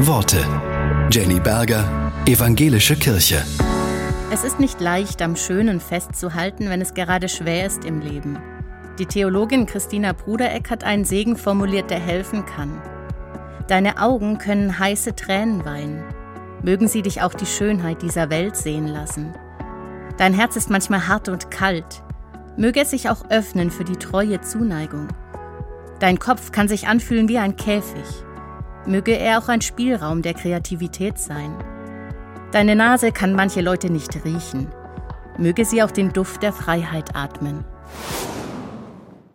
Worte. Jenny Berger, Evangelische Kirche. Es ist nicht leicht, am Schönen festzuhalten, wenn es gerade schwer ist im Leben. Die Theologin Christina Brudereck hat einen Segen formuliert, der helfen kann. Deine Augen können heiße Tränen weinen. Mögen sie dich auch die Schönheit dieser Welt sehen lassen. Dein Herz ist manchmal hart und kalt. Möge es sich auch öffnen für die treue Zuneigung. Dein Kopf kann sich anfühlen wie ein Käfig. Möge er auch ein Spielraum der Kreativität sein. Deine Nase kann manche Leute nicht riechen. Möge sie auch den Duft der Freiheit atmen.